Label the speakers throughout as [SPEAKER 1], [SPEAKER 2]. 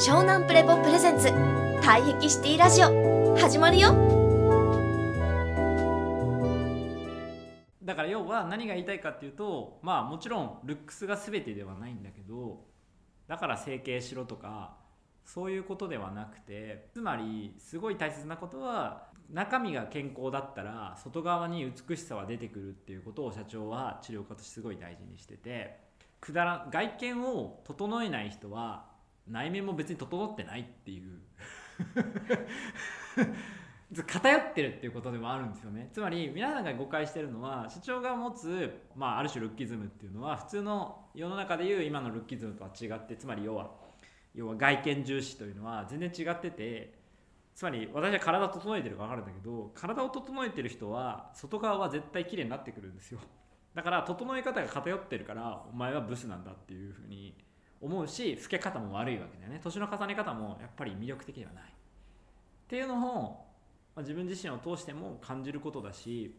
[SPEAKER 1] 湘南プレポプレゼンツ。退癖シティラジオ。始まるよ。
[SPEAKER 2] だから要は何が言いたいかっていうとまあもちろんルックスが全てではないんだけどだから整形しろとかそういうことではなくてつまりすごい大切なことは中身が健康だったら外側に美しさは出てくるっていうことを社長は治療家としてすごい大事にしててくだら外見を整えない人は内面も別に整ってないっていう。偏ってるっていうことでもあるんですよね。つまり皆さんが誤解してるのは社長が持つ、まあ、ある種ルッキズムっていうのは普通の世の中でいう今のルッキズムとは違ってつまり要は要は外見重視というのは全然違っててつまり私は体を整えてるか分かるんだけど体を整えてる人は外側は絶対綺麗になってくるんですよ。だから整え方が偏ってるからお前はブスなんだっていうふうに思うし老け方も悪いわけだよね。年の重ね方もやっぱり魅力的ではない。っていうのを、まあ、自分自身を通しても感じることだし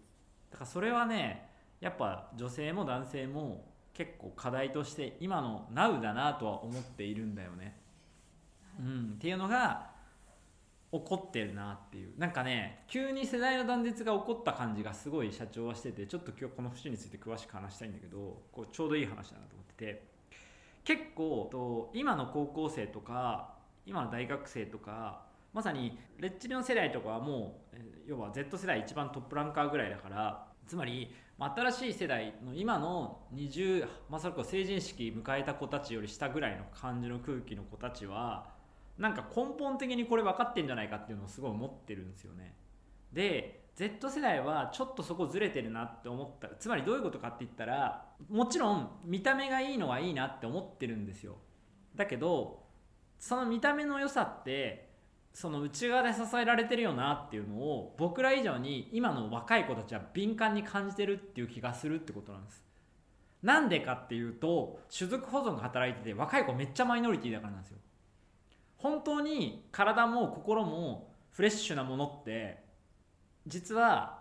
[SPEAKER 2] だからそれはねやっぱ女性も男性も結構課題として今の Now だなとは思っているんだよね。うん、っていうのが起こってるなっていう。なんかね急に世代の断絶が起こった感じがすごい社長はしててちょっと今日この節について詳しく話したいんだけどこうちょうどいい話だなと思ってて結構と今の高校生とか今の大学生とかまさにレッチリの世代とかはもう要は Z 世代一番トップランカーぐらいだからつまり新しい世代の今の20まさか成人式迎えた子たちより下ぐらいの感じの空気の子たちはなんか根本的にこれ分かってんじゃないかっていうのをすごい思ってるんですよね。で Z 世代はちょっとそこずれてるなって思ったつまりどういうことかって言ったらもちろん見た目がいいのはいいなって思ってるんですよ。だけどその見た目の良さってその内側で支えられてるよなっていうのを僕ら以上に今の若い子たちは敏感に感じてるっていう気がするってことなんです。なんでかっていうと種族保存が働いてて若い子めっちゃマイノリティだからなんですよ。本当に体も心もフレッシュなものって実は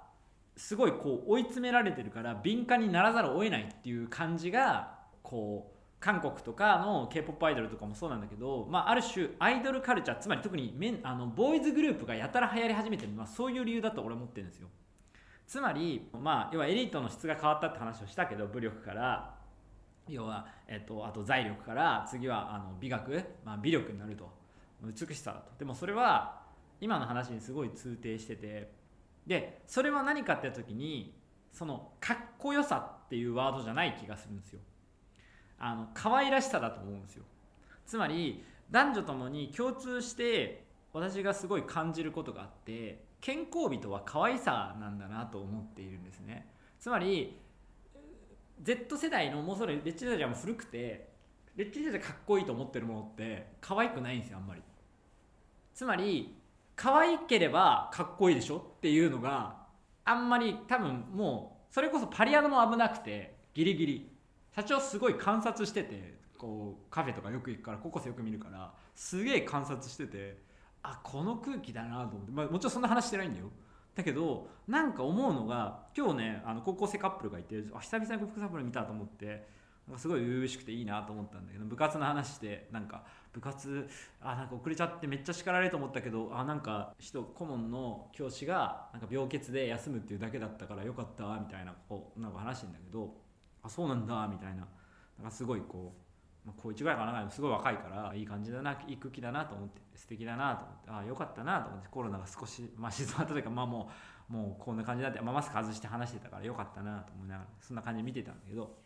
[SPEAKER 2] すごいこう追い詰められてるから敏感にならざるを得ないっていう感じがこう韓国とかの k p o p アイドルとかもそうなんだけど、まあ、ある種アイドルカルチャーつまり特にメンあのボーイズグループがやたら流行り始めてるのはそういう理由だと俺は思ってるんですよ。つまり、まあ、要はエリートの質が変わったって話をしたけど武力から要は、えっと、あと財力から次はあの美学、まあ、美力になると。美しさだと。でもそれは今の話にすごい通底しててでそれは何かって時にそのかっこよさっていうワードじゃない気がするんですよ。あの可愛らしさだと思うんですよ。つまり男女ともに共通して私がすごい感じることがあって健康美とは可愛さなんだなと思っているんですね。つまり Z 世代のもうそれレッチリ世代は古くてレッチリ世代かっこいいと思ってるものって可愛くないんですよあんまり。つまり可愛ければかっこいいでしょっていうのがあんまり多分もうそれこそパリアドも危なくてギリギリ。社長すごい観察しててこうカフェとかよく行くからココスよく見るからすげえ観察しててあこの空気だなと思って、まあ、もちろんそんな話してないんだよ。だけどなんか思うのが今日ねあの高校生カップルがいてあ久々に高校生カップル見たと思ってなんかすごい初々しくていいなと思ったんだけど部活の話してなんか部活あなんか遅れちゃってめっちゃ叱られると思ったけどあなんか人顧問の教師がなんか病欠で休むっていうだけだったからよかったみたいなこうなんか話してんだけどあそうなんだみたいな。なんかすごいこう、まあ、高1ぐらいかなすごい若いからいい感じだないい空気だなと思って素敵だなと思ってああよかったなと思ってコロナが少し、まあ、静まったというかまあもうもうこんな感じになって、まあ、マスク外して話してたからよかったなと思いながらそんな感じで見てたんだけど。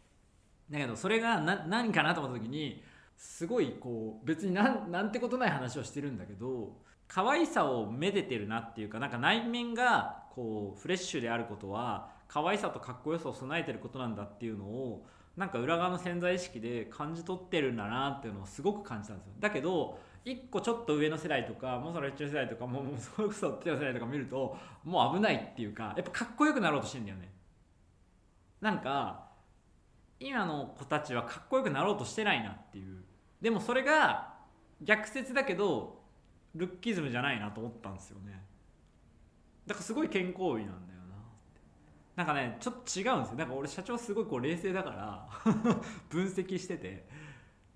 [SPEAKER 2] だけどそれがな何かなと思った時にすごいこう別になんなんてことない話をしてるんだけど可愛さをめでてるなっていうかなんか内面がこうフレッシュであることは可愛さとかっこよさを備えてることなんだっていうのをなんか裏側の潜在意識で感じ取ってるんだなっていうのをすごく感じたんですよ。だけど一個ちょっと上の世代とかもうそれッチの世代とかもうそれこそ手の世代とか見るともう危ないっていうかやっぱかっこよくなろうとしてんだよね。なんか今の子たちはかっこよくなろうとしてないなっていう。でもそれが逆説だけどルッキズムじゃないなと思ったんですよね。だからすごい健康美なんだよななんかねちょっと違うんですよ。なんか俺社長すごいこう冷静だから 分析してて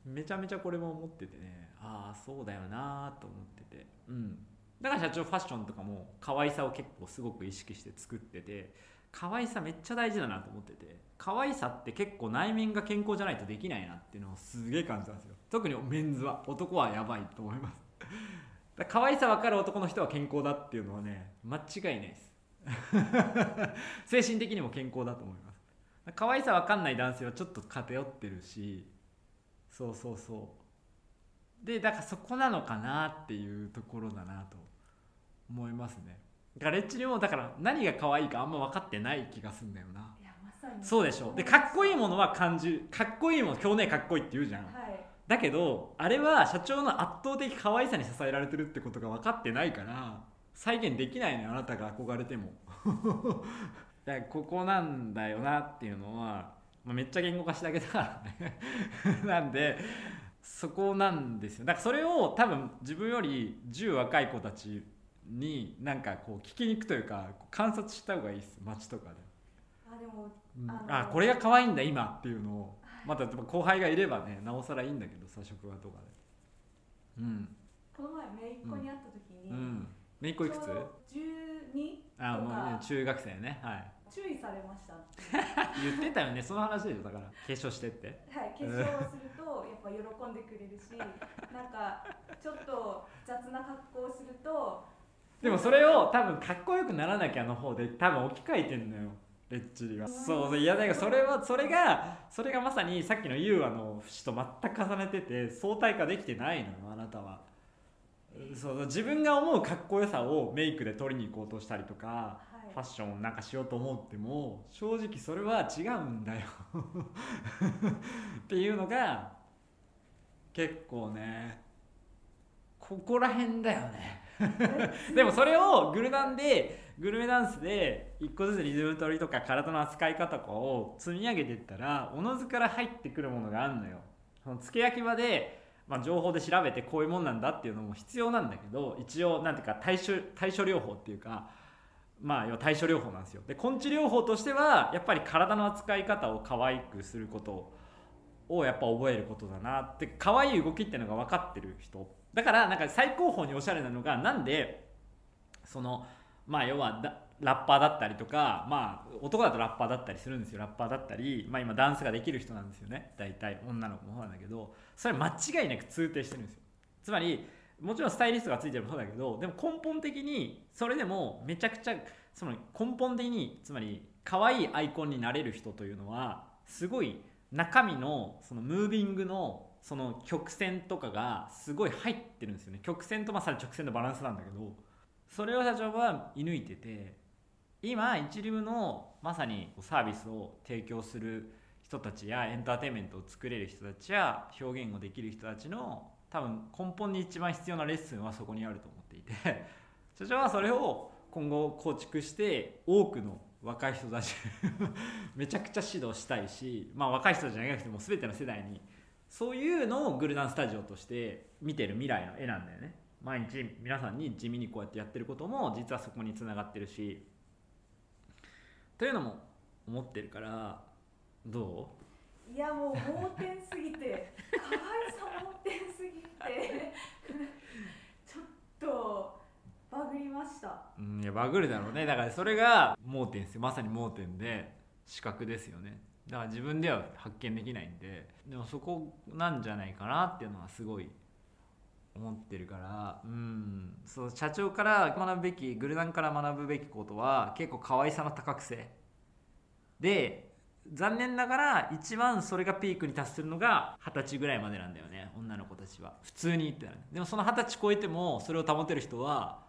[SPEAKER 2] めちゃめちゃこれも思っててね。ああそうだよなと思ってて。うん。だから社長ファッションとかも可愛さを結構すごく意識して作ってて可愛さめっちゃ大事だなと思ってて可愛さって結構内面が健康じゃないとできないなっていうのをすげえ感じたんですよ。特にメンズは。男はやばいと思います。だから可愛さ分かる男の人は健康だっていうのはね間違いないです。精神的にも健康だと思います。可愛さ分かんない男性はちょっと偏ってるしそうそうそう。でだからそこなのかなっていうところだなと思いますね。だからレッチリもだから何が可愛いかあんま分かってない気がするんだよな。
[SPEAKER 3] ま
[SPEAKER 2] そうでしょ。でかっこいいものは感じるかっこいいもの今日ねかっこいいって言うじゃん。
[SPEAKER 3] はい。
[SPEAKER 2] だけどあれは社長の圧倒的可愛さに支えられてるってことが分かってないから再現できないのよあなたが憧れても。だからここなんだよなっていうのは、まあ、めっちゃ言語化しただけだからね。なんでそこなんですよ。だからそれを多分自分より10若い子たちになんかこう聞きに行くというか観察した方がいいです街とかで、
[SPEAKER 3] あでも
[SPEAKER 2] うん。
[SPEAKER 3] あ
[SPEAKER 2] これが可愛いんだ今っていうのをまた後輩がいればねなおさらいいんだけどさ職場とかで。うん。
[SPEAKER 3] この前姪っ子に会った時に、
[SPEAKER 2] うん。めいっ子いくつ？
[SPEAKER 3] ちょうど12
[SPEAKER 2] あもうね中学生ね。はい。
[SPEAKER 3] 注意されました。
[SPEAKER 2] 言ってたよね。その話でしょ。だから化粧してって。
[SPEAKER 3] はい、化粧をすると やっぱ喜んでくれるしなんかちょっと雑な格好をすると
[SPEAKER 2] でもそれを多分かっこよくならなきゃの方で多分置き換えてんのよ。レッチリは。そうそう。いやだからそれはそれがそれがまさにさっきのユーアの節と全く重ねてて相対化できてないのよあなたは。そう。自分が思うかっこよさをメイクで取りに行こうとしたりとか
[SPEAKER 3] はい。
[SPEAKER 2] ファッションをなんかしようと思っても正直それは違うんだよ。っていうのが結構ねここら辺だよね でもそれをグルダンでグルメダンスで一個ずつリズム取りとか体の扱い方とかを積み上げていったらおのずから入ってくるものがあるのよ。そのつけ焼き場で、まあ、情報で調べてこういうもんなんだっていうのも必要なんだけど一応なんていうか対処対処療法っていうかまあ要は対処療法なんですよ。で根治療法としてはやっぱり体の扱い方を可愛くすることをやっぱ覚えることだなって可愛い動きっていうのが分かってる人だからなんか最高峰におしゃれなのがなんでそのまあ要はラッパーだったりとかまあ男だとラッパーだったりするんですよ。ラッパーだったりまあ今ダンスができる人なんですよね。大体女の子もそうなんだけどそれ間違いなく通底してるんですよ。つまりもちろんスタイリストがついてるもそうだけどでも根本的にそれでもめちゃくちゃその根本的につまり可愛いアイコンになれる人というのはすごい中身のそのムービングのその曲線とかがすごい入ってるんですよね。曲線とまさに直線のバランスなんだけど。それを社長は射抜いてて今一流のまさにサービスを提供する人たちやエンターテインメントを作れる人たちや表現をできる人たちの多分根本に一番必要なレッスンはそこにあると思っていて。社長はそれを今後構築して多くの若い人たち。めちゃくちゃ指導したいし、まあ、若い人じゃなくても全ての世代にそういうのをグルダンスタジオとして見てる未来の絵なんだよね。毎日皆さんに地味にこうやってやってることも実はそこにつながってるし。というのも思ってるからどう？
[SPEAKER 3] いやもう盲点すぎて可愛さ盲点すぎてちょっとバグりました
[SPEAKER 2] ううんいやバグるだろうね。だからそれが盲点ですよ。まさに盲点で視覚ですよね。だから自分では発見できないんで。でもそこなんじゃないかなっていうのはすごい思ってるから。うん。そう社長から学ぶべきグルダンから学ぶべきことは結構可愛さの高くせ。で残念ながら一番それがピークに達するのが二十歳ぐらいまでなんだよね。女の子たちは。普通に言ってたらね。でもその二十歳超えてもそれを保てる人は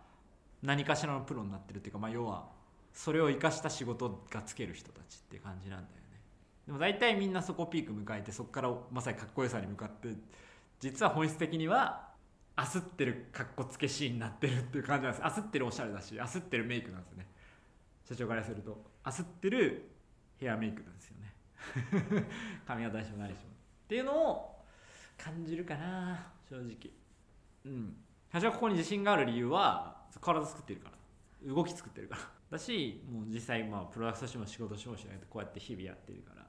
[SPEAKER 2] 何かしらのプロになってるっていうかまあ要はそれを生かした仕事がつける人たちっていう感じなんだよね。でも大体みんなそこピーク迎えてそこからまさにかっこよさに向かって実は本質的には焦ってるかっこつけシーンになってるっていう感じなんです。焦ってるおしゃれだし焦ってるメイクなんですね。社長からすると焦ってるヘアメイクなんですよね。髪型にしても何しても。っていうのを感じるかな正直。うん。社長ここに自信がある理由は体作ってるから。動き作ってるから。だしもう実際まあプロダクトとしても仕事としてもしないとこうやって日々やってるから。っ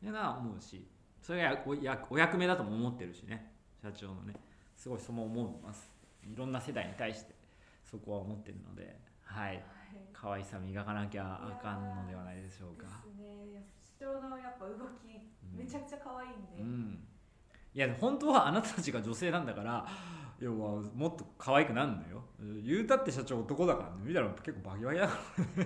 [SPEAKER 2] ていうのは思うしそれがおやお役目だとも思ってるしね。社長のね。すごいそうも思います。いろんな世代に対してそこは思ってるので。はい。
[SPEAKER 3] はい。
[SPEAKER 2] 可愛さ磨かなきゃあかんのではないでしょうか。
[SPEAKER 3] ですね社長のやっぱ動きめちゃくちゃ可愛いんで、
[SPEAKER 2] うん。いや本当はあなたたちが女性なんだから要はもっと可愛くなるのよ。言うたって社長男だからね。見たら結構バキバキだか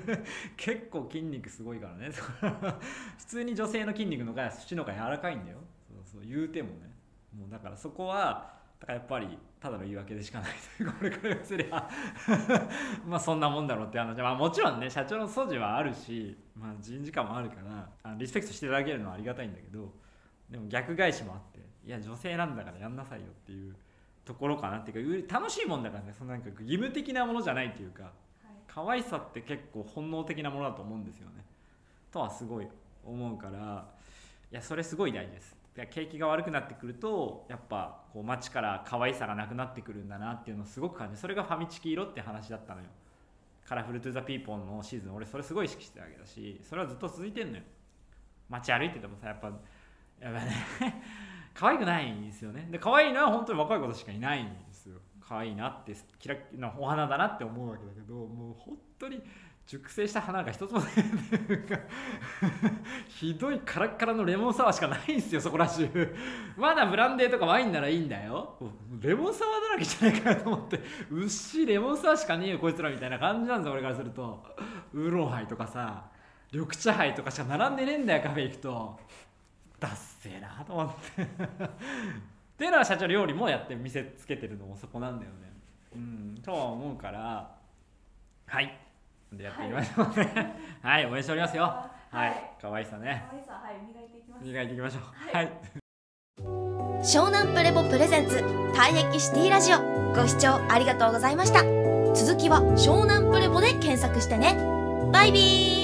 [SPEAKER 2] らね。結構筋肉すごいからね。普通に女性の筋肉の方が土の方が柔らかいんだよ。そうそう言うてもね。もうだからそこはだからやっぱりただの言い訳でしかないとこれから言わせりゃ。まあそんなもんだろうって話。まあもちろんね社長の素地はあるし、まあ、人事感もあるからあリスペクトしていただけるのはありがたいんだけどでも逆返しもあっていや女性なんだからやんなさいよっていうところかなっていうかう楽しいもんだからねそのなんか義務的なものじゃないっていうか
[SPEAKER 3] はい。
[SPEAKER 2] 可愛さって結構本能的なものだと思うんですよね。とはすごい思うからいやそれすごい大事です。いや景気が悪くなってくるとやっぱこう街から可愛さがなくなってくるんだなっていうのをすごく感じる。それがファミチキ色って話だったのよ。カラフルトゥザピーポンのシーズン俺それすごい意識してるわけだしそれはずっと続いてんのよ。街歩いててもさやっぱやっぱね可愛くないんですよね。で可愛いのは本当に若い子しかいないんですよ。可愛いなってキラキラお花だなって思うわけだけどもう本当に熟成した花が一つもないっていうか ひどいカラッカラのレモンサワーしかないんですよそこら中。まだブランデーとかワインならいいんだよ。レモンサワーだらけじゃないかなと思って。牛レモンサワーしかねえよこいつらみたいな感じなんですよ俺からすると。ウーロンハイとかさ緑茶ハイとかしか並んでねえんだよカフェ行くと。ダッセーなと思って。っていうのは社長料理もやって見せつけてるのもそこなんだよね。うんとは思うから。はい。でやってみましょうね。はい、応援しておりますよ。は
[SPEAKER 3] はい。い
[SPEAKER 2] 可愛さね。
[SPEAKER 3] 可愛さはい。磨いていきます
[SPEAKER 2] 磨いていきましょう。
[SPEAKER 3] は
[SPEAKER 2] はい。い、
[SPEAKER 1] 湘南プレボプレゼンツ退役シティラジオ。ご視聴ありがとうございました。続きは湘南プレボで検索してね。バイビー